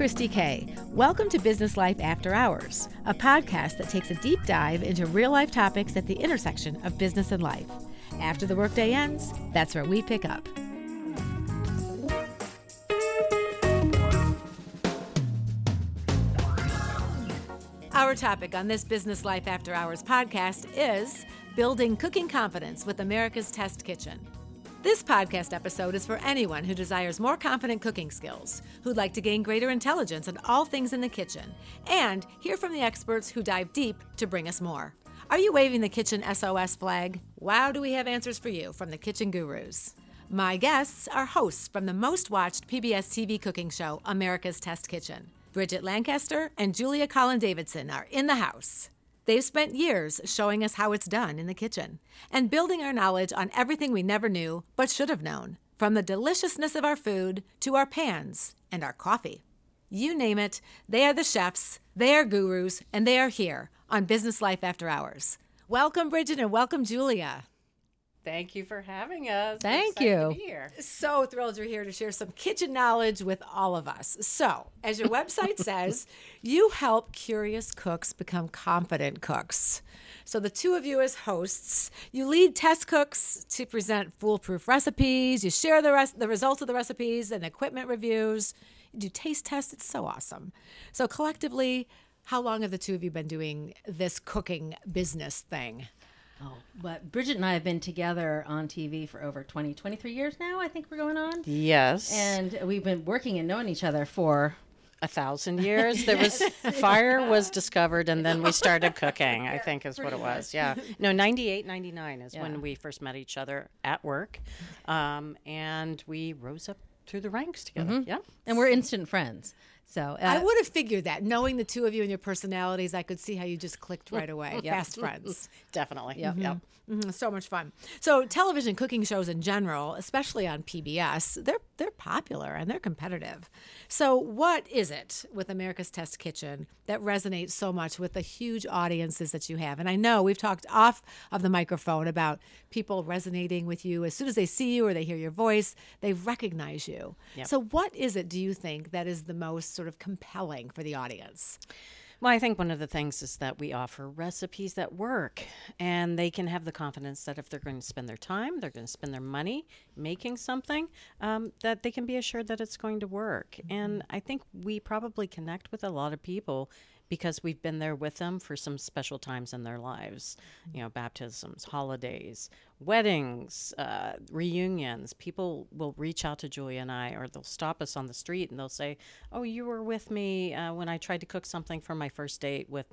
Kristi Kay. Welcome to Business Life After Hours, a podcast that takes a deep dive into real life topics at the intersection of business and life. After the workday ends, that's where we pick up. Our topic on this Business Life After Hours podcast is building cooking confidence with America's Test Kitchen. This podcast episode is for anyone who desires more confident cooking skills, who'd like to gain greater intelligence on all things in the kitchen, and hear from the experts who dive deep to bring us more. Are you waving the kitchen SOS flag? Wow, do we have answers for you from the kitchen gurus. My guests are hosts from the most watched PBS TV cooking show, America's Test Kitchen. Bridget Lancaster and Julia Collin Davison are in the house. They've spent years showing us how it's done in the kitchen and building our knowledge on everything we never knew but should have known, from the deliciousness of our food to our pans and our coffee. You name it, they are the chefs, they are gurus, and they are here on Business Life After Hours. Welcome, Bridget, and welcome, Julia. Thank you for having us. Thank you. here. So thrilled you're here to share some kitchen knowledge with all of us. So, as your website says, you help curious cooks become confident cooks. So, the two of you as hosts, you lead test cooks to present foolproof recipes, you share the rest the results of the recipes and equipment reviews, you do taste tests. It's so awesome. So, collectively, how long have the two of you been doing this cooking business thing? Oh, but Bridget and I have been together on TV for over 20, 23 years now, I think we're going on. Yes. And we've been working and knowing each other for a thousand years. There was fire was discovered and then we started cooking, I think is what it was. Yeah. No, 98, 99 is Yeah. when we first met each other at work. Um, and we rose up through the ranks together. Yeah. and we're instant friends. So uh, I would have figured that. Knowing the two of you and your personalities, I could see how you just clicked mm, right away. Mm, yep. Fast mm, friends. Definitely. Yep. Mm-hmm. Yep. Mhm, so much fun. So television cooking shows in general, especially on PBS, they're they're popular and they're competitive. So what is it with America's Test Kitchen that resonates so much with the huge audiences that you have? And I know we've talked off of the microphone about people resonating with you as soon as they see you or they hear your voice, they recognize you. So what is it do you think that is the most sort of compelling for the audience? Well, I think one of the things is that we offer recipes that work, and they can have the confidence that if they're going to spend their time, they're going to spend their money making something, um, that they can be assured that it's going to work. And I think we probably connect with a lot of people because we've been there with them for some special times in their lives. You know baptisms holidays weddings uh, reunions. People will reach out to julia and i or they'll stop us on the street and they'll say oh you were with me uh, when i tried to cook something for my first date with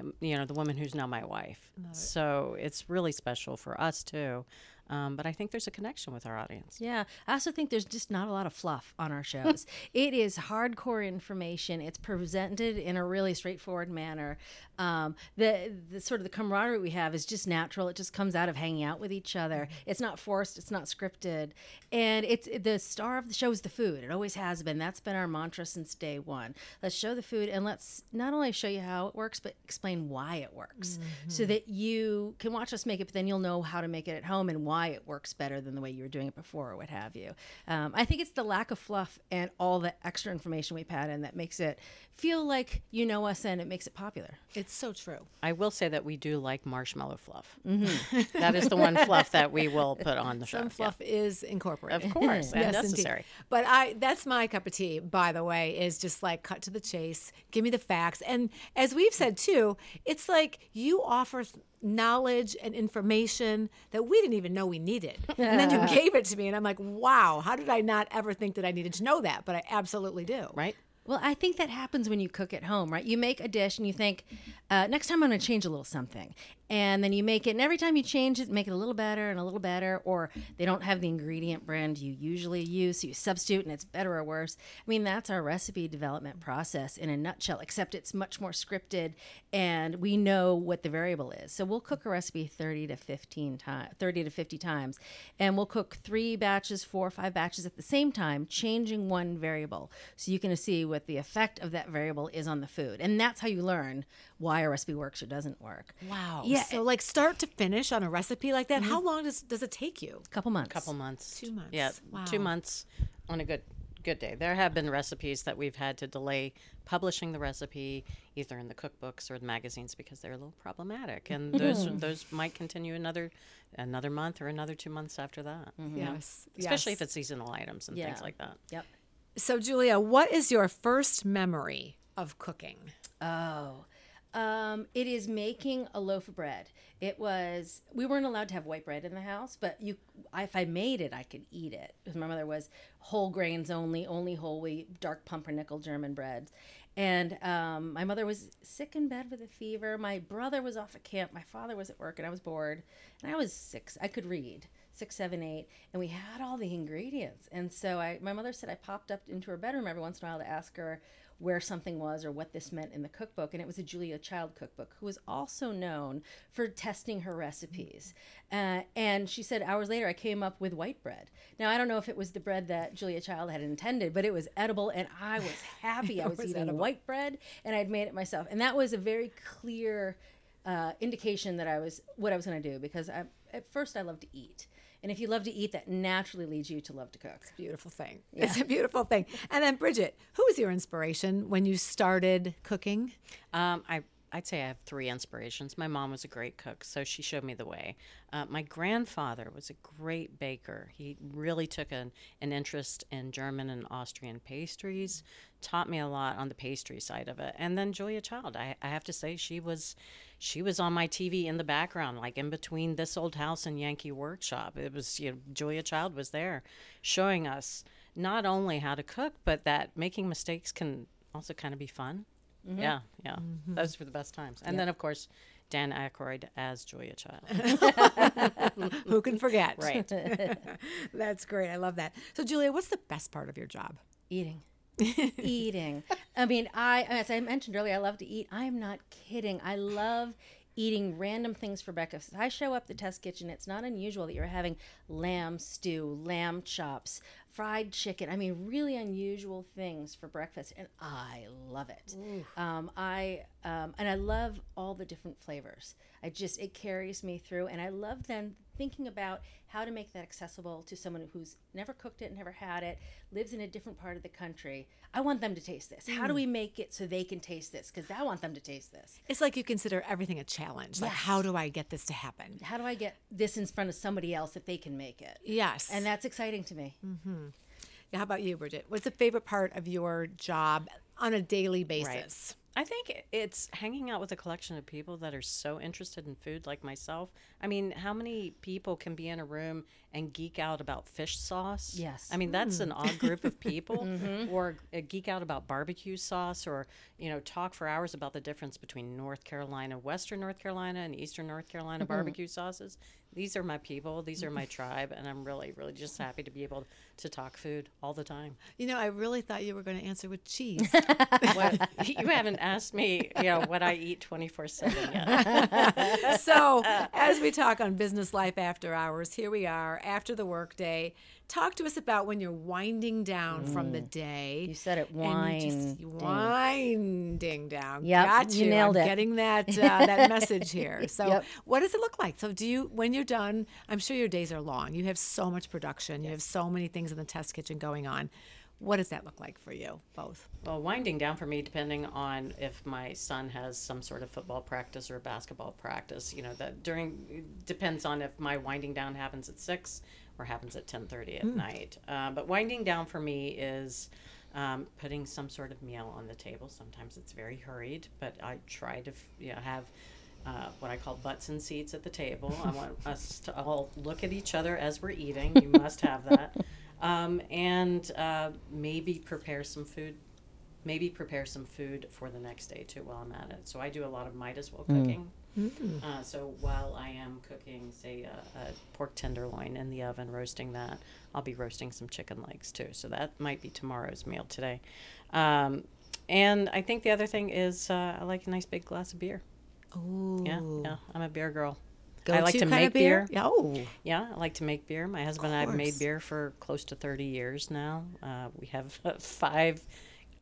um, you know the woman who's now my wife. So it's really special for us too um, but i think there's a connection with our audience Yeah, I also think there's just not a lot of fluff on our shows. it is hardcore information. It's presented in a really straightforward manner. Um, the the sort of the camaraderie we have is just natural. It just comes out of hanging out with each other. It's not forced. It's not scripted, and it's the star of the show is the food. It always has been. That's been our mantra since day one. Let's show the food, and let's not only show you how it works, but explain why it works, so that you can watch us make it, but then you'll know how to make it at home and why it works better than the way you were doing it before or what have you. Um, I think it's the lack of fluff and all the extra information we've had in that makes it feel like you know us and it makes it popular. It's so true. I will say that we do like marshmallow fluff. That is the one fluff that we will put on the show. Some yeah. fluff is incorporated. Of course, and Yes, indeed. necessary. But I that's my cup of tea, by the way, is just like cut to the chase, give me the facts. And as we've said too, it's like you offer th- knowledge and information that we didn't even know we needed. And then you gave it to me and I'm like, "Wow, how did I not ever think that I needed to know that?" But I absolutely do. Right? Well, I think that happens when you cook at home, right? You make a dish and you think, uh, next time I'm going to change a little something. And then you make it, and every time you change it, make it a little better and a little better, or they don't have the ingredient brand you usually use, so you substitute and it's better or worse. I mean, that's our recipe development process in a nutshell, except it's much more scripted and we know what the variable is. So we'll cook a recipe 30 to 15 times, 30 to 50 times, and we'll cook three batches, four or five batches at the same time, changing one variable. So you can see what the effect of that variable is on the food. And that's how you learn why a recipe works or doesn't work. Wow. Yeah. So like start to finish on a recipe like that, how long does does it take you? A couple months. A couple months. Two months. Yeah, Wow. two months on a good good day. There have been recipes that we've had to delay publishing the recipe either in the cookbooks or the magazines because they're a little problematic, and mm-hmm. those those might continue another another month or another two months after that. Mm-hmm. Yes. Especially yes. if it's seasonal items and things like that. Yep. So, Julia, what is your first memory of cooking? Oh, um, it is making a loaf of bread. It was we weren't allowed to have white bread in the house, but you, if I made it, I could eat it because my mother was whole grains only, only whole wheat, dark pumpernickel German breads. And um, my mother was sick in bed with a fever. My brother was off at camp. My father was at work, and I was bored. And I was six. I could read six, seven, eight, and we had all the ingredients. And so I, my mother said I popped up into her bedroom every once in a while to ask her where something was or what this meant in the cookbook. And it was a Julia Child cookbook, who was also known for testing her recipes. Uh, and she said hours later, I came up with white bread. Now, I don't know if it was the bread that Julia Child had intended, but it was edible, and I was happy. I was, eating white bread, and I'd made it myself. And that was a very clear uh, indication that I was what I was going to do because I, at first I love to eat. And if you love to eat, that naturally leads you to love to cook. It's a Beautiful thing. It's a beautiful thing. And then, Bridget, who was your inspiration when you started cooking? Um, I I'd say I have three inspirations. My mom was a great cook, so she showed me the way. Uh, my grandfather was a great baker. He really took an, an interest in German and Austrian pastries, taught me a lot on the pastry side of it. And then Julia Child, I, I have to say, she was she was on my TV in the background, like in between this old house and Yankee Workshop. It was you know, Julia Child was there, showing us not only how to cook, but that making mistakes can also kind of be fun. Mm-hmm. Yeah, yeah. Mm-hmm. Those were the best times. And then, of course, Dan Aykroyd as Julia Child. Who can forget? right. That's great. I love that. So, Julia, what's the best part of your job? Eating. eating. I mean, I as I mentioned earlier, I love to eat. I'm not kidding. I love eating random things for breakfast. I show up the test kitchen. It's not unusual that you're having lamb stew, lamb chops, fried chicken. I mean, really unusual things for breakfast, and I love it. Um, I um, and I love all the different flavors. I just it carries me through, and I love then thinking about how to make that accessible to someone who's never cooked it, never had it, lives in a different part of the country. I want them to taste this. How do mm. we make it so they can taste this? Because I want them to taste this. It's like you consider everything a challenge. Like, how do I get this to happen? How do I get this in front of somebody else that they can make it? Yes. And that's exciting to me. Mm-hmm. How about you, Bridget? What's the favorite part of your job on a daily basis? I think it's hanging out with a collection of people that are so interested in food like myself. I mean, how many people can be in a room and geek out about fish sauce? Yes. I mean, that's an odd group of people. Or uh, geek out about barbecue sauce or, you know, talk for hours about the difference between North Carolina, Western North Carolina, and Eastern North Carolina barbecue sauces. These are my people, these are my tribe, and I'm really, really just happy to be able to talk food all the time. You know, I really thought you were going to answer with cheese. What, you haven't asked me, you know, what I eat 24 7 yet. so, as we talk on business life after hours, here we are after the workday. Talk to us about when you're winding down from the day. You said it, just- winding. down. Yep, Got you you. nailed I'm it. Getting that uh, that message here. So, Yep. what does it look like? So, do you when you're done? I'm sure your days are long. You have so much production. You have so many things in the test kitchen going on. What does that look like for you both? Well, winding down for me, depending on if my son has some sort of football practice or basketball practice, you know, that during depends on if my winding down happens at six or happens at ten thirty at night. Uh, but winding down for me is um, putting some sort of meal on the table. Sometimes it's very hurried, but I try to, you know, have. Uh, what I call butts and seats at the table. I want us to all look at each other as we're eating. You must have that. Um, and uh, maybe prepare some food maybe prepare some food for the next day too while I'm at it. So I do a lot of might as well cooking. Uh, so while I am cooking, say, a, a pork tenderloin in the oven, roasting that, I'll be roasting some chicken legs too. So that might be tomorrow's meal today. Um, and I think the other thing is uh, I like a nice big glass of beer. Oh, Yeah, yeah, I'm a beer girl. I like to make beer. beer. Oh, Yeah, I like to make beer. My husband and I have made beer for close to 30 years now. Uh, we have five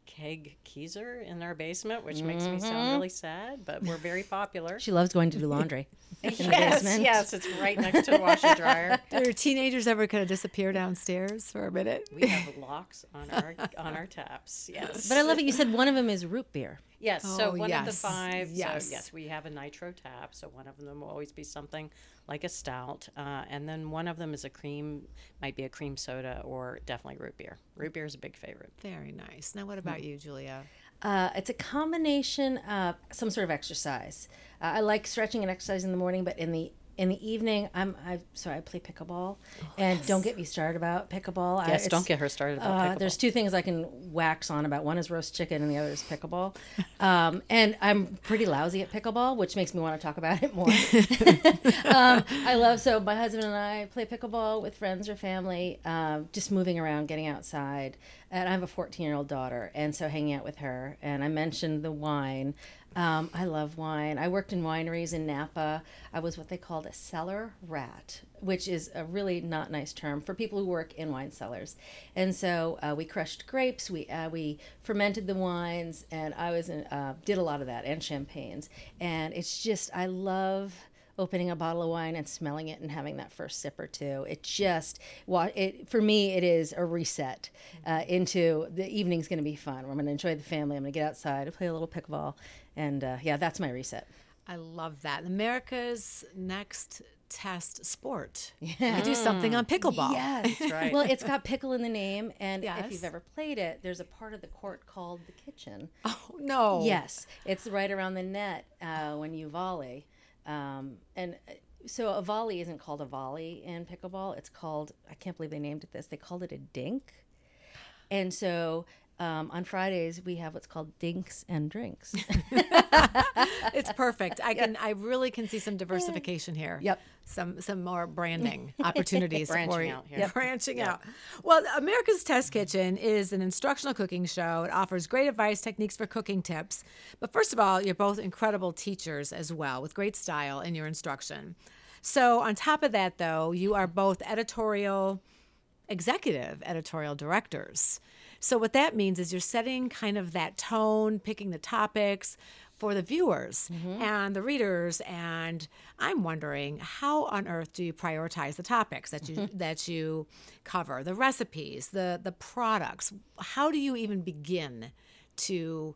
keg Keyser in our basement, which makes me sound really sad, but we're very popular. She loves going to do laundry in the yes, basement. yes, it's right next to the washer dryer. Do teenagers ever kind of disappear downstairs for a minute? We have locks on our on our taps. Yes, But I love it. You said one of them is root beer. Yes, so Oh, one of the five. yes. So yes, we have a nitro tap. So one of them will always be something like a stout, uh, and then one of them is a cream, might be a cream soda or definitely root beer. Root beer is a big favorite. Very nice. Now, what about you, Julia? Uh, it's a combination of some sort of exercise. Uh, I like stretching and exercise in the morning, but in the in the evening, I'm I sorry I play pickleball, and don't get me started about pickleball. I- Yes, don't get her started about Uh, pickleball. there's two things I can wax on about. One is roast chicken, and the other is pickleball. Um, and I'm pretty lousy at pickleball, which makes me want to talk about it more. um, I love so my husband and I play pickleball with friends or family, um, just moving around, getting outside. And I have a 14 year old daughter, and so hanging out with her. And I mentioned the wine. Um, I love wine. I worked in wineries in Napa. I was what they called a cellar rat, which is a really not nice term for people who work in wine cellars. And so uh, we crushed grapes, we uh, we fermented the wines, and I was in, uh, did a lot of that and champagnes. And it's just I love opening a bottle of wine and smelling it and having that first sip or two. It just, wa- it for me, it is a reset uh, into the evening's going to be fun. I'm going to enjoy the family. I'm going to get outside, play a little pickleball, and uh, yeah, that's my reset. I love that. America's next test sport. Yeah. You do something on pickleball. Yes, right. Well, it's got pickle in the name, and if you've ever played it, there's a part of the court called the kitchen. Oh, no. Yes, it's right around the net uh, when you volley, um, and uh, so a volley isn't called a volley in pickleball. It's called I can't believe they named it this. They called it a dink, and so. Um, on Fridays we have what's called dinks and drinks. It's perfect. I can. I really can see some diversification here. Yep. Some some more branding opportunities Branching for you. out here. Yep. Branching out. Well, America's Test Kitchen is an instructional cooking show. It offers great advice, techniques for cooking tips. But first of all, you're both incredible teachers as well, with great style in your instruction. So on top of that, though, you are both editorial executive editorial directors. So what that means is you're setting kind of that tone, picking the topics for the viewers mm-hmm. and the readers and I'm wondering how on earth do you prioritize the topics that you that you cover, the recipes, the the products. How do you even begin to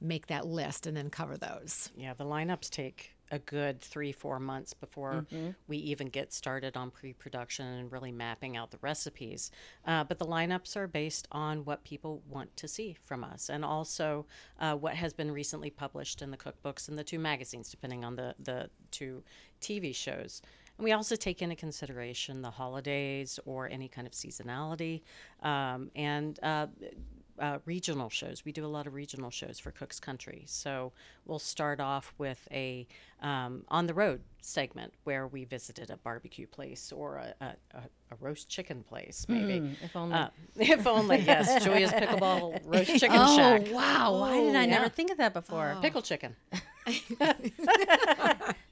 make that list and then cover those? Yeah, the lineups take a good three, four months before we even get started on pre production and really mapping out the recipes. Uh, but the lineups are based on what people want to see from us and also uh, what has been recently published in the cookbooks and the two magazines, depending on the, the two TV shows. And we also take into consideration the holidays or any kind of seasonality um, and uh, uh, regional shows. We do a lot of regional shows for Cook's Country. So we'll start off with a um, on the road segment where we visited a barbecue place or a, a, a, roast chicken place, maybe. if only. Uh, if only, yes. Julia's Pickleball Roast Chicken oh Shack. wow! Why did I never think of that before? Pickle chicken.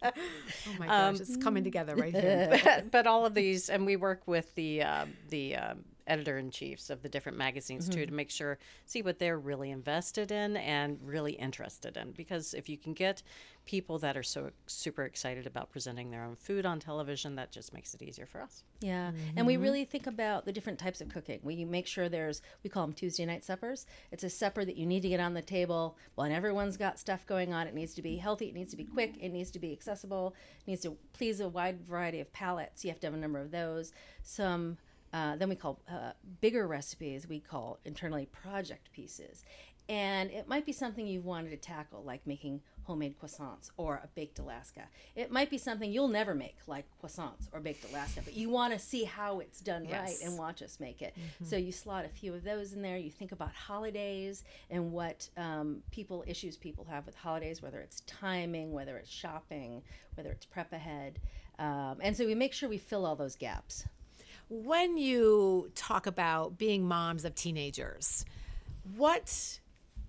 Oh my gosh, it's coming together right here. but, but all of these, and we work with the uh, the um, editor in chiefs of the different magazines too to mm-hmm. make sure see what they're really invested in and really interested in. Because if you can get people that are so super excited about presenting their own food on television, that just makes it easier for us. Yeah, and we mm-hmm. really think about the different types of cooking. We make sure there's we call them Tuesday night suppers. It's a supper that you need to get on the table when everyone's got stuff going on. It needs to be healthy. It needs to be quick. It needs to be accessible. It needs to please a wide variety of palates. You have to have a number of those. Some uh, then we call uh, bigger recipes. We call internally project pieces. And it might be something you've wanted to tackle, like making homemade croissants or a baked Alaska. It might be something you'll never make, like croissants or baked Alaska, but you want to see how it's done right and watch us make it. So you slot a few of those in there. You think about holidays and what um, people issues people have with holidays, whether it's timing, whether it's shopping, whether it's prep ahead. Um, and so we make sure we fill all those gaps. When you talk about being moms of teenagers, what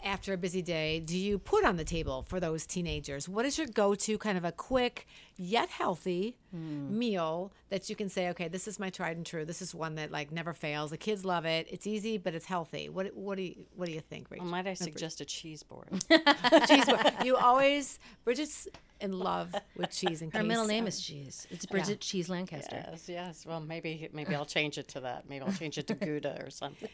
after a busy day do you put on the table for those teenagers? What is your go to kind of a quick yet healthy meal that you can say, okay, this is my tried and true. This is one that like never fails. The kids love it. It's easy, but it's healthy. What what do you what do you think, Rachel? Might I suggest a cheese board? cheese. board. You always Bridget's in love with cheese. In Her case, middle name um, is Cheese. It's Bridget Cheese Lancaster. Yes, yes. Well, maybe maybe I'll change it to that. Maybe I'll change it to Gouda or something.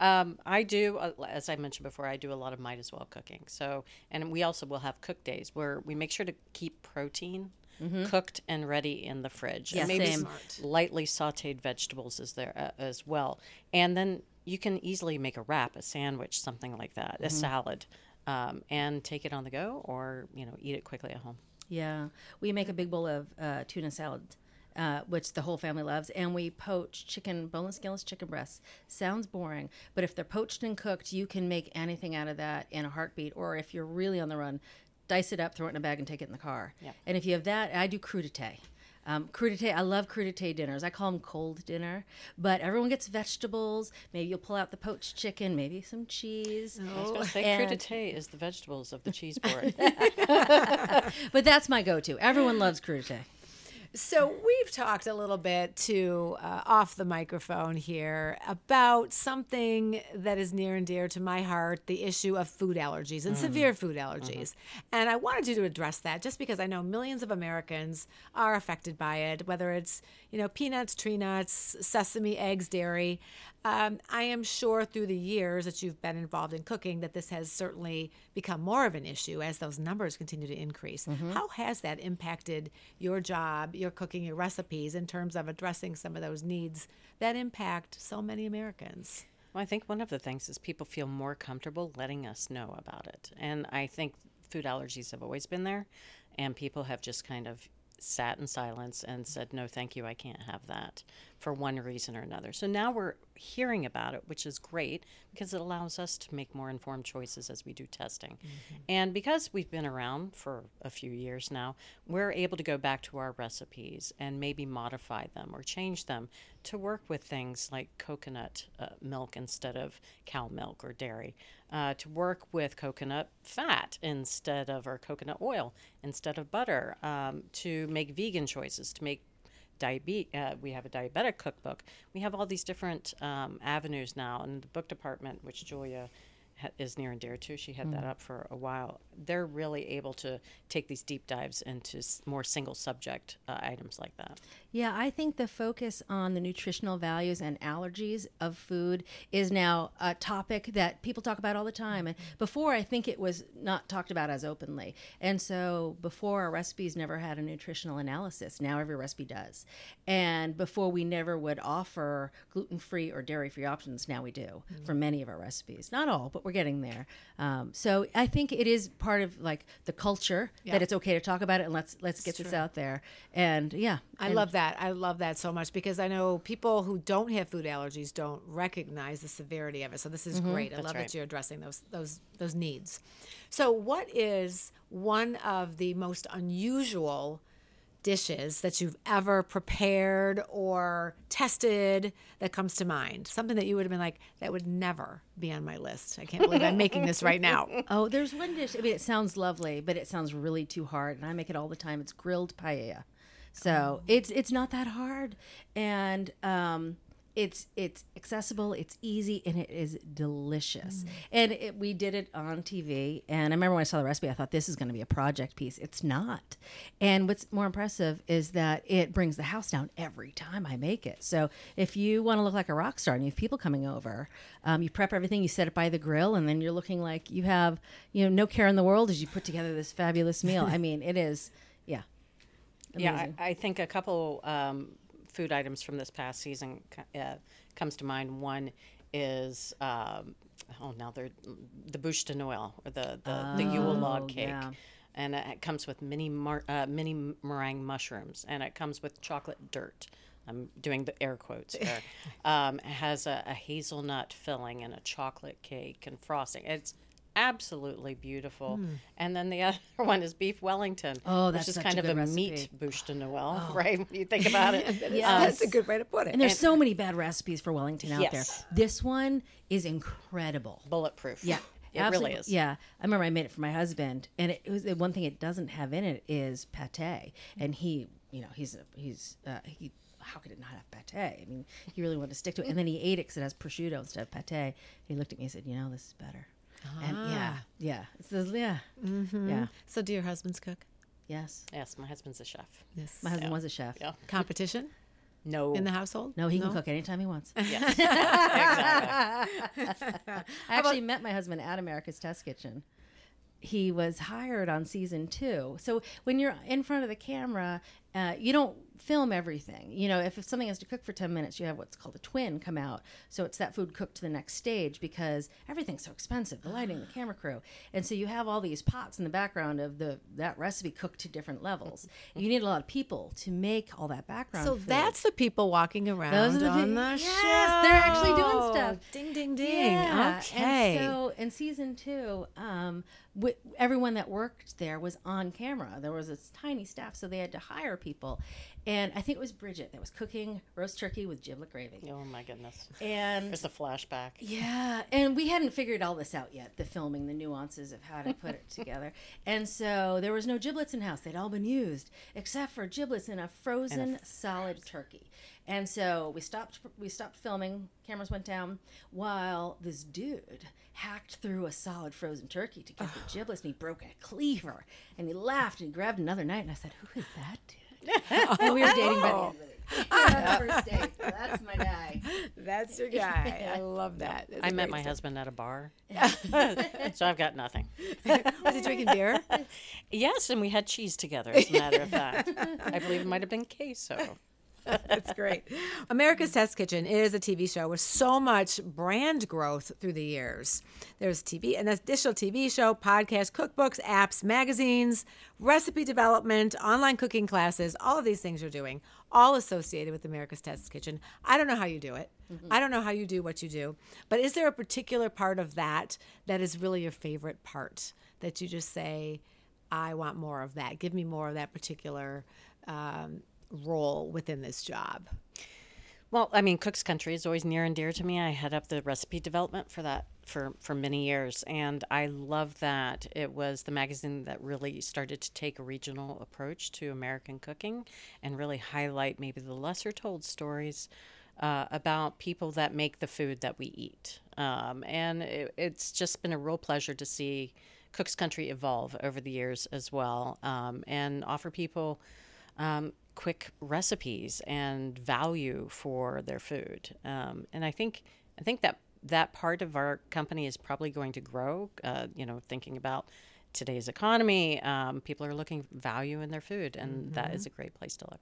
Um, I do, uh, as I mentioned before, I do a lot of might as well cooking. So, and we also will have cook days where we make sure to keep protein. Cooked and ready in the fridge. Yeah, and maybe same. some lightly sautéed vegetables is there uh, as well. And then you can easily make a wrap, a sandwich, something like that, a salad, um, and take it on the go, or you know, eat it quickly at home. Yeah, we make a big bowl of uh, tuna salad, uh, which the whole family loves, and we poach chicken, boneless, skinless chicken breasts. Sounds boring, but if they're poached and cooked, you can make anything out of that in a heartbeat. Or if you're really on the run, dice it up, throw it in a bag, and take it in the car. Yeah. And if you have that, I do crudité. Um, crudité, I love crudité dinners. I call them cold dinner, but everyone gets vegetables. Maybe you'll pull out the poached chicken, maybe some cheese. I was going to say, And- crudité is the vegetables of the cheese board. But that's my go-to. Everyone loves crudité. So we've talked a little bit to uh, off the microphone here about something that is near and dear to my heart: the issue of food allergies and severe food allergies. And I wanted you to address that, just because I know millions of Americans are affected by it, whether it's you know peanuts, tree nuts, sesame, eggs, dairy. Um, I am sure through the years that you've been involved in cooking that this has certainly become more of an issue as those numbers continue to increase. How has that impacted your job, your cooking, your recipes in terms of addressing some of those needs that impact so many Americans? Well, I think one of the things is people feel more comfortable letting us know about it. And I think food allergies have always been there, and people have just kind of sat in silence and said, no, thank you, I can't have that for one reason or another. So now we're hearing about it, which is great because it allows us to make more informed choices as we do testing. And because we've been around for a few years now, we're able to go back to our recipes and maybe modify them or change them to work with things like coconut uh, milk instead of cow milk or dairy, uh, to work with coconut fat instead of, or coconut oil instead of butter, um, to make vegan choices, to make diabetes. Uh, we have a diabetic cookbook. We have all these different um, avenues now, and the book department, which Julia ha- is near and dear to, she had that up for a while. They're really able to take these deep dives into s- more single subject uh, items like that. Yeah, I think the focus on the nutritional values and allergies of food is now a topic that people talk about all the time. And before, I think it was not talked about as openly. And so before, our recipes never had a nutritional analysis. Now every recipe does. And before, we never would offer gluten free or dairy free options. Now we do for many of our recipes. Not all, but we're getting there. Um, so I think it is part of like the culture Yeah. that it's okay to talk about it and let's let's get this out there. And yeah, I and- love that. I love that so much because I know people who don't have food allergies don't recognize the severity of it. So this is great. I love right. that you're addressing those those those needs. So what is one of the most unusual dishes that you've ever prepared or tested that comes to mind? Something that you would have been like that would never be on my list. I can't believe I'm making this right now. Oh, there's one dish. I mean, it sounds lovely, but it sounds really too hard, and I make it all the time. It's grilled paella. So it's it's not that hard, and um, it's it's accessible, it's easy, and it is delicious. And it, we did it on TV, and I remember when I saw the recipe, I thought this is going to be a project piece. It's not. And what's more impressive is that it brings the house down every time I make it. So if you want to look like a rock star and you have people coming over, um, you prep everything, you set it by the grill, and then you're looking like you have you know no care in the world as you put together this fabulous meal. I mean, it is yeah. Yeah, I, I think a couple um, food items from this past season uh, comes to mind. One is um, oh now they're the bûche de Noël or the the, the Yule log cake. yeah. And it comes with mini mar- uh, mini meringue mushrooms, and it comes with chocolate dirt. I'm doing the air quotes here. um, it has a, a hazelnut filling and a chocolate cake and frosting. It's absolutely beautiful. And then the other one is beef Wellington, Oh, that's which is kind a of a recipe. meat bûche de Noël, right? When you think about it. Yeah, That's a good way to put it. And there's so many bad recipes for Wellington out Yes. there. This one is incredible. Bulletproof. Yeah. It Absolutely. really is. Yeah, I remember I made it for my husband, and it, was the one thing it doesn't have in it is pate, and he, you know, he's a, he's uh, he. How could it not have pate? I mean, he really wanted to stick to it, and then he ate it because it has prosciutto instead of pate. And he looked at me and said, "You know, this is better." And yeah, Ah. yeah, it says, yeah, Mm-hmm. yeah, So, do your husbands cook? yes. Yes, my husband's a chef. Yes. My husband was a chef. Yeah. Competition No. in the household? No, he can cook anytime he wants. Yes. exactly. I actually met my husband at America's Test Kitchen. He was hired on season two. So when you're in front of the camera, uh, you don't film everything. You know, if, if something has to cook for 10 minutes, you have what's called a twin come out. So it's that food cooked to the next stage because everything's so expensive the lighting, the camera crew. And so you have all these pots in the background of the that recipe cooked to different levels. You need a lot of people to make all that background So food. that's the people walking around Those are the on the Yes, show. they're actually doing stuff. Ding, ding, ding. Yeah. Okay. And so in season two, um, everyone that worked there was on camera. There was this tiny staff, so they had to hire people. And I think it was Bridget that was cooking roast turkey with giblet gravy. Oh my goodness. And There's a flashback. yeah, and we hadn't figured all this out yet the filming, the nuances of how to put it together. And so there was no giblets in house, they'd all been used, except for giblets in a frozen solid turkey. And so we stopped we stopped filming, cameras went down, while this dude hacked through a solid frozen turkey to get the giblets and he broke a cleaver and he laughed and he grabbed another knife and I said, Who is that dude? and we were dating by the end of it. On the first date. So that's my guy. That's your guy. I love that. That's I a met my story. husband at a bar. so I've got nothing. Was he drinking beer? Yes, and we had cheese together, as a matter of fact. I believe it might have been queso. That's great. America's Test Kitchen is a TV show with so much brand growth through the years. There's TV, an additional TV show, podcast, cookbooks, apps, magazines, recipe development, online cooking classes, all of these things you're doing, all associated with America's Test Kitchen. I don't know how you do it. I don't know how you do what you do, but is there a particular part of that that is really your favorite part that you just say, I want more of that? Give me more of that particular um, role within this job. Well, I mean, Cook's Country is always near and dear to me. I head up the recipe development for that for, for many years, and I love that it was the magazine that really started to take a regional approach to American cooking and really highlight maybe the lesser told stories uh, about people that make the food that we eat. Um, and it, it's just been a real pleasure to see Cook's Country evolve over the years as well um, and offer people um, quick recipes and value for their food. Um, and I think I think that that part of our company is probably going to grow. Uh, you know, thinking about today's economy, um, people are looking value in their food, and that is a great place to look.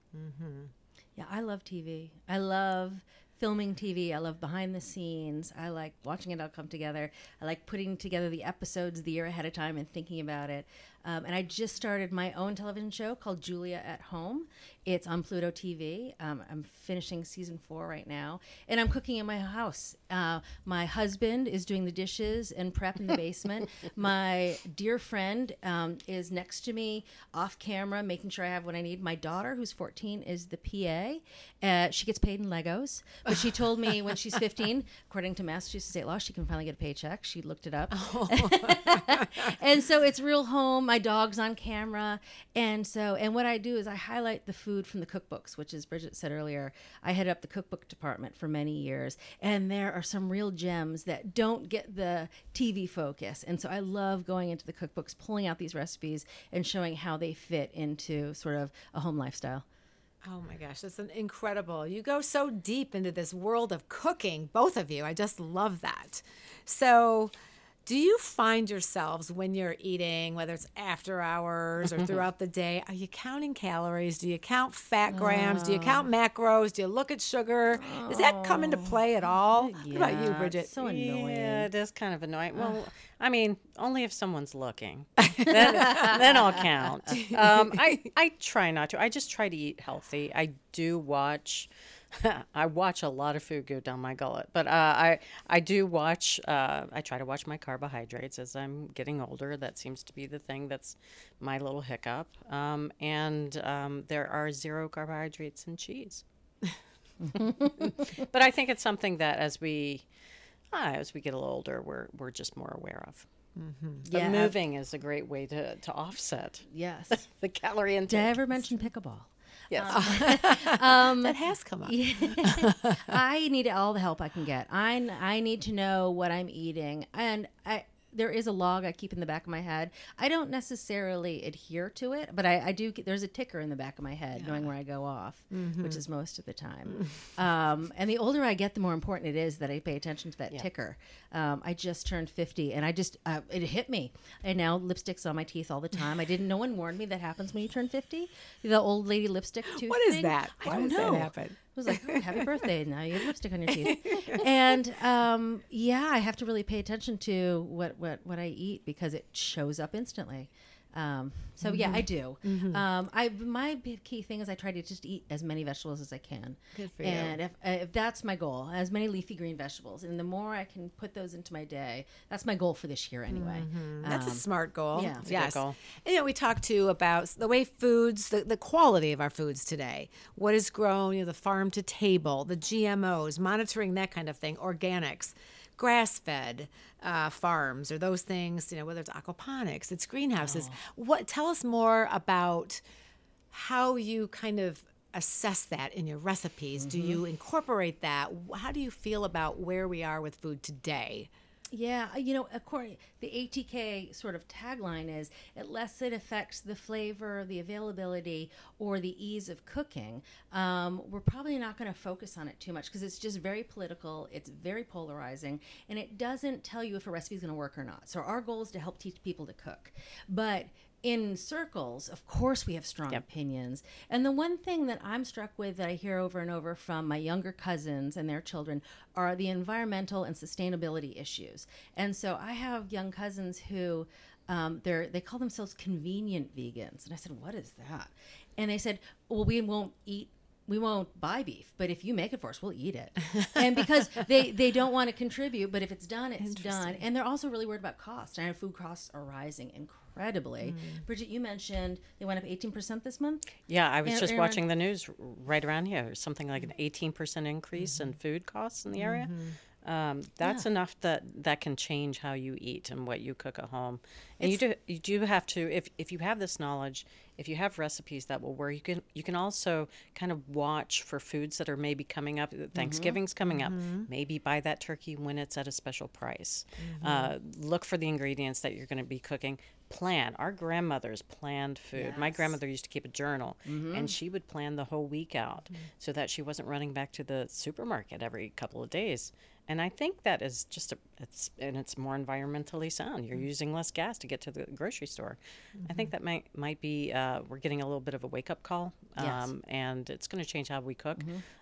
Yeah, I love TV. I love filming TV. I love behind the scenes. I like watching it all come together. I like putting together the episodes the year ahead of time and thinking about it. Um, and I just started my own television show called Julia at Home. It's on Pluto TV. Um, I'm finishing season four right now, and I'm cooking in my house. Uh, my husband is doing the dishes and prep in the basement. my dear friend um, is next to me off camera, making sure I have what I need. My daughter, who's 14, is the PA. Uh, she gets paid in Legos, but she told me when she's 15, according to Massachusetts state law, she can finally get a paycheck. She looked it up. and so it's real home. My dog's on camera. And so, and what I do is I highlight the food from the cookbooks, which, as Bridget said earlier, I headed up the cookbook department for many years. And there are some real gems that don't get the TV focus. And so I love going into the cookbooks, pulling out these recipes and showing how they fit into sort of a home lifestyle. Oh my gosh, that's an incredible. You go so deep into this world of cooking, both of you. I just love that. So, do you find yourselves when you're eating, whether it's after hours or throughout the day, are you counting calories? Do you count fat grams? Do you count macros? Do you look at sugar? Does that come into play at all? what about you, Yeah, it's Bridget? So annoying. Yeah, it is kind of annoying. Well, I mean, only if someone's looking, then, then I'll count. Um, I I try not to. I just try to eat healthy. I do watch. I watch a lot of food go down my gullet, but uh, I I do watch. Uh, I try to watch my carbohydrates as I'm getting older. That seems to be the thing that's my little hiccup. Um, and um, there are zero carbohydrates in cheese. but I think it's something that as we uh, as we get a little older, we're we're just more aware of. But Yeah, moving is a great way to, to offset yes. the calorie intake. Did I ever mention pickleball? Yes. Um, um, that has come up. I need all the help I can get. I I need to know what I'm eating, and I there is a log I keep in the back of my head. I don't necessarily adhere to it, but I, I do. There's a ticker in the back of my head, knowing where I go off, which is most of the time. um, and the older I get, the more important it is that I pay attention to that ticker. Um, I just turned 50, and I just uh, it hit me. And now lipstick's on my teeth all the time. I didn't. No one warned me that happens when you turn 50. The old lady lipstick tooth. What is thing. that? I Why don't does that know. happen? I was like, oh, happy birthday. Now you have lipstick on your teeth. and um, yeah, I have to really pay attention to what, what, what I eat because it shows up instantly. Um, so yeah, I do. Um, I my key thing is I try to just eat as many vegetables as I can. Good for you. And if if that's my goal, as many leafy green vegetables, and the more I can put those into my day, that's my goal for this year anyway. That's a Um, smart goal. yeah. It's a good yes. goal. And, you know, we talked too about the way foods, the, the quality of our foods today, what is grown, you know, the farm to table, the GMOs, monitoring that kind of thing, organics, grass fed uh, farms, or those things, you know, whether it's aquaponics, it's greenhouses. What tell us more about how you kind of assess that in your recipes. Do you incorporate that? How do you feel about where we are with food today? Yeah, uh, you know, according the ATK sort of tagline is unless it affects the flavor, the availability, or the ease of cooking, um, we're probably not going to focus on it too much because it's just very political. It's very polarizing, and it doesn't tell you if a recipe is going to work or not. So our goal is to help teach people to cook, but in circles, of course, we have strong opinions. And the one thing that I'm struck with that I hear over and over from my younger cousins and their children are the environmental and sustainability issues. And so I have young cousins who um, they're they call themselves convenient vegans, and I said, "What is that?" And they said, "Well, we won't eat." We won't buy beef, but if you make it for us, we'll eat it. And because they, they don't want to contribute, but if it's done, it's done. And they're also really worried about cost. I know food costs are rising incredibly. Hmm. Bridget, you mentioned they went up 18% this month. Yeah, I was And just Aaron- watching the news right around here. Something like an 18% increase hmm. in food costs in the area. Mm-hmm. Um, that's enough that that can change how you eat and what you cook at home. And you do you do have to if if you have this knowledge, if you have recipes that will work, you can you can also kind of watch for foods that are maybe coming up. Mm-hmm. Thanksgiving's coming up. Mm-hmm. Maybe buy that turkey when it's at a special price. Mm-hmm. Uh, look for the ingredients that you're going to be cooking. Plan. Our grandmothers planned food. My grandmother used to keep a journal, and she would plan the whole week out mm. so that she wasn't running back to the supermarket every couple of days. And I think that is just a, it's and it's more environmentally sound. You're using less gas to get to the grocery store. I think that might might be uh, we're getting a little bit of a wake up call, um, Yes. and it's going to change how we cook,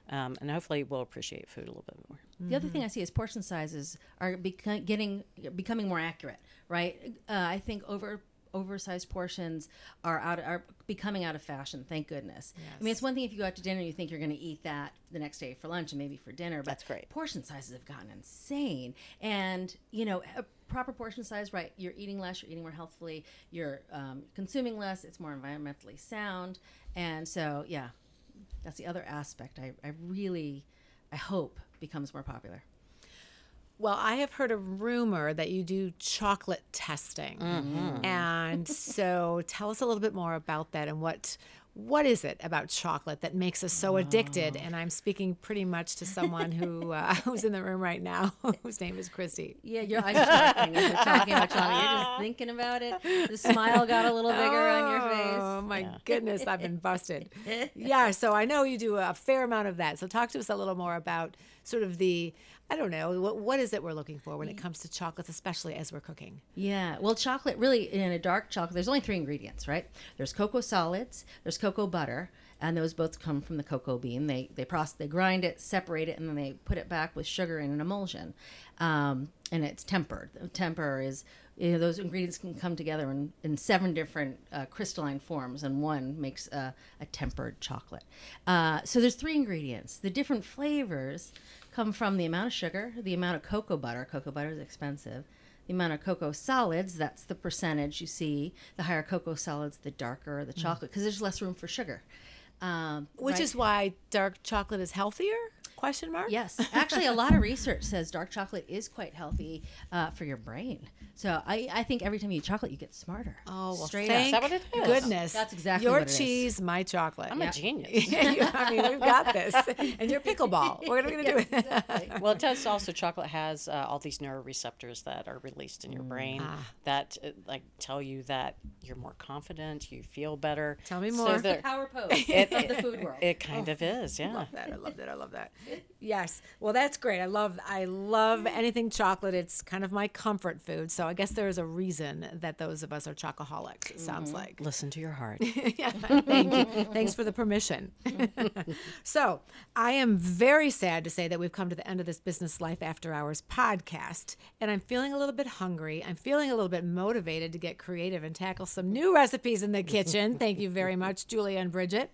um, and hopefully we'll appreciate food a little bit more. The other thing I see is portion sizes are beco- getting becoming more accurate, right? Uh, I think over oversized portions are out are becoming out of fashion. Thank goodness. I mean, it's one thing if you go out to dinner, and you think you're going to eat that the next day for lunch and maybe for dinner. But That's great. Portion sizes have gotten insane, and you know. A, Proper portion size, right? You're eating less, you're eating more healthfully, you're um, consuming less, it's more environmentally sound. And so, yeah, that's the other aspect I, I really, I hope becomes more popular. Well, I have heard a rumor that you do chocolate testing. And so tell us a little bit more about that and what what is it about chocolate that makes us so addicted? And I'm speaking pretty much to someone who uh, who's in the room right now, whose name is Kristi. Yeah, your eyes are sparkling as you're talking about chocolate. You're just thinking about it. The smile got a little bigger on your face. Oh face. my goodness, I've been busted. yeah, so I know you do a fair amount of that. So talk to us a little more about sort of the I don't know what what is it we're looking for when it comes to chocolates, especially as we're cooking. Yeah, well, chocolate really in a dark chocolate. There's only three ingredients, right? There's cocoa solids, there's cocoa butter, and those both come from the cocoa bean. They they process, they grind it, separate it, and then they put it back with sugar in an emulsion, um, and it's tempered. Temper is you know, those ingredients can come together in, in seven different uh, crystalline forms, and one makes a, a tempered chocolate. Uh, so there's three ingredients. The different flavors come from the amount of sugar, the amount of cocoa butter. Cocoa butter is expensive. The amount of cocoa solids, that's the percentage you see. The higher cocoa solids, the darker the chocolate, because there's less room for sugar. Um, Which right? is why dark chocolate is healthier, Question mark. Yes, actually, a lot of research says dark chocolate is quite healthy uh, for your brain. So I, I think every time you eat chocolate, you get smarter. Oh well, Straight thank Is that what it is? goodness. That's exactly your what it is. cheese, my chocolate. I'm a genius. Yeah, I mean, we've got this. And your pickleball. What are we going to do with it? well, it does also. Chocolate has uh, all these neuroreceptors that are released in your brain that uh, like tell you that you're more confident, you feel better. Tell me So more. there- Power pose of the food world. it kind of is, yeah. I love that. I love that. I love that. Yes. Well, that's great. I love I love anything chocolate. It's kind of my comfort food. So I guess there is a reason that those of us are chocoholics. It sounds mm-hmm. like. Listen to your heart. yeah, thank you. Thanks for the permission. so, I am very sad to say that we've come to the end of this Business Life After Hours podcast, and I'm feeling a little bit hungry. I'm feeling a little bit motivated to get creative and tackle some new recipes in the kitchen. Thank you very much, Julia and Bridget.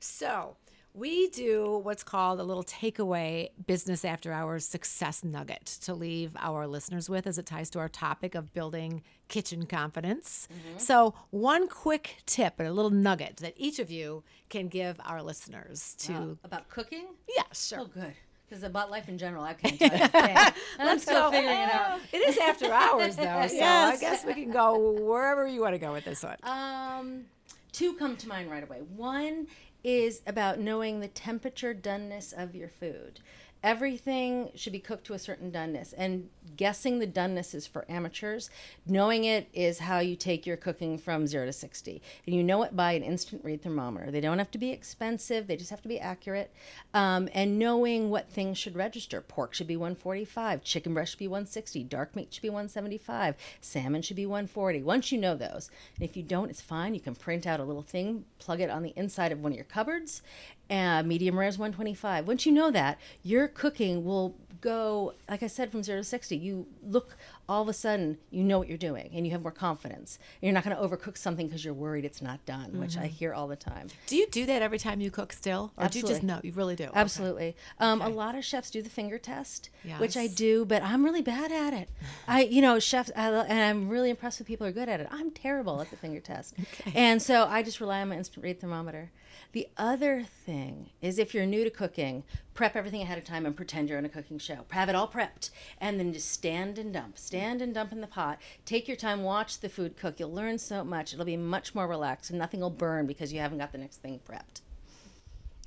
So, we do what's called a little takeaway business after hours success nugget to leave our listeners with as it ties to our topic of building kitchen confidence. So, one quick tip and a little nugget that each of you can give our listeners to. About cooking? yeah, sure. Oh, good. Because about life in general, I can't tell you. anything. I'm still go. figuring it out. It is after hours, though, so I guess we can go wherever you want to go with this one. Um, two come to mind right away. One is about knowing the temperature doneness of your food. Everything should be cooked to a certain doneness, and guessing the doneness is for amateurs. Knowing it is how you take your cooking from zero to 60. And you know it by an instant read thermometer. They don't have to be expensive, they just have to be accurate. Um, and knowing what things should register. Pork should be 145, chicken breast should be 160, dark meat should be 175, salmon should be 140. Once you know those, and if you don't, it's fine. You can print out a little thing, plug it on the inside of one of your cupboards. Uh, medium rare is 125. Once you know that, your cooking will go, like I said, from zero to 60. You look, all of a sudden, you know what you're doing and you have more confidence. You're not going to overcook something because you're worried it's not done, which I hear all the time. Do you do that every time you cook still? Or do you just Absolutely. know? You really do? Okay. Absolutely. Um, A lot of chefs do the finger test, which I do, but I'm really bad at it. I, you know, chefs, I, and I'm really impressed with people who are good at it. I'm terrible at the finger test, and so I just rely on my instant read thermometer. The other thing is, if you're new to cooking, prep everything ahead of time and pretend you're on a cooking show. Have it all prepped, and then just stand and dump, stand and dump in the pot. Take your time, watch the food cook. You'll learn so much. It'll be much more relaxed, and nothing will burn because you haven't got the next thing prepped.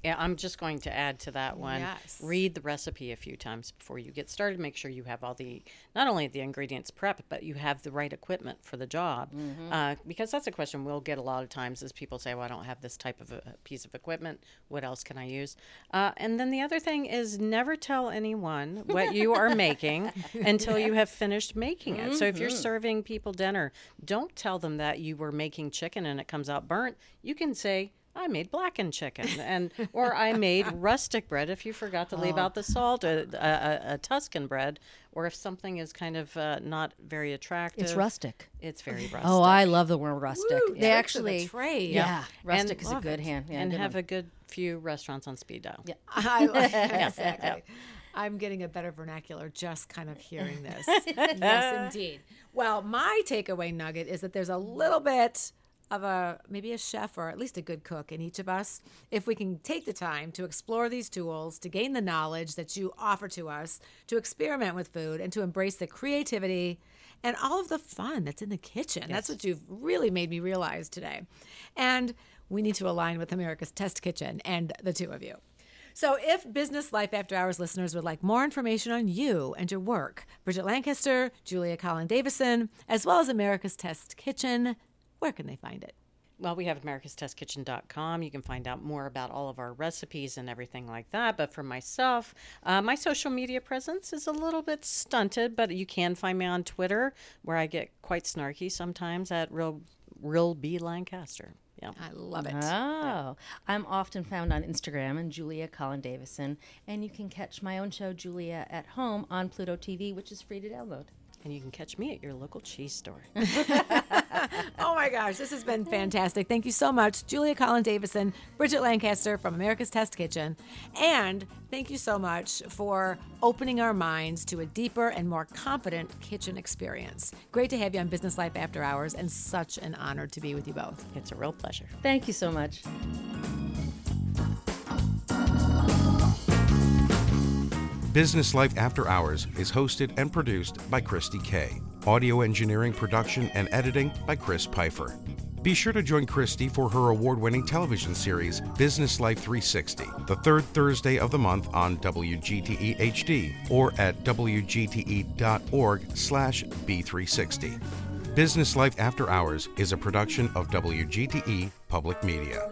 Yeah, I'm just going to add to that one. Yes. Read the recipe a few times before you get started. Make sure you have all the, not only the ingredients prepped, but you have the right equipment for the job. Uh, because that's a question we'll get a lot of times is people say, well, I don't have this type of a piece of equipment. What else can I use? Uh, and then the other thing is never tell anyone what you are making until you have finished making it. So if you're serving people dinner, don't tell them that you were making chicken and it comes out burnt. You can say, I made blackened chicken, and or I made rustic bread. If you forgot to leave oh. out the salt, a, a, a Tuscan bread, or if something is kind of uh, not very attractive, It's rustic. It's very oh, rustic. Oh, I love the word rustic. Woo, they tricks of the actually trade. Yeah, rustic And- is a good hand. Yeah, and good have one. a good few restaurants on speed dial. Yeah. I like exactly. I'm getting a better vernacular just kind of hearing this. yes, indeed. Well, my takeaway nugget is that there's a little bit of a maybe a chef or at least a good cook in each of us if we can take the time to explore these tools to gain the knowledge that you offer to us to experiment with food and to embrace the creativity and all of the fun that's in the kitchen. That's what you've really made me realize today. And we need to align with america's test kitchen and the two of you. So, if Business Life After Hours listeners would like more information on you and your work, Bridget Lancaster, Julia Collin Davison, as well as America's Test Kitchen, where can they find it? Well, we have americastestkitchen.com. You can find out more about all of our recipes and everything like that. But for myself, uh, my social media presence is a little bit stunted, but you can find me on Twitter where I get quite snarky sometimes at real real B Lancaster. Yeah. I love it. Oh, I'm often found on Instagram and Julia Collin Davison, and you can catch my own show, Julia at Home, on Pluto TV, which is free to download. And you can catch me at your local cheese store. Oh my gosh, this has been fantastic. Thank you so much, Julia Collin Davison, Bridget Lancaster from America's Test Kitchen. And thank you so much for opening our minds to a deeper and more confident kitchen experience. Great to have you on Business Life After Hours, and such an honor to be with you both. It's a real pleasure. Thank you so much. Business Life After Hours is hosted and produced by Kristi Kay. Audio engineering, production, and editing by Chris Pfeiffer. Be sure to join Kristi for her award winning television series, Business Life 360, the third Thursday of the month on WGTE HD or at WGTE.org slash B360. Business Life After Hours is a production of WGTE Public Media.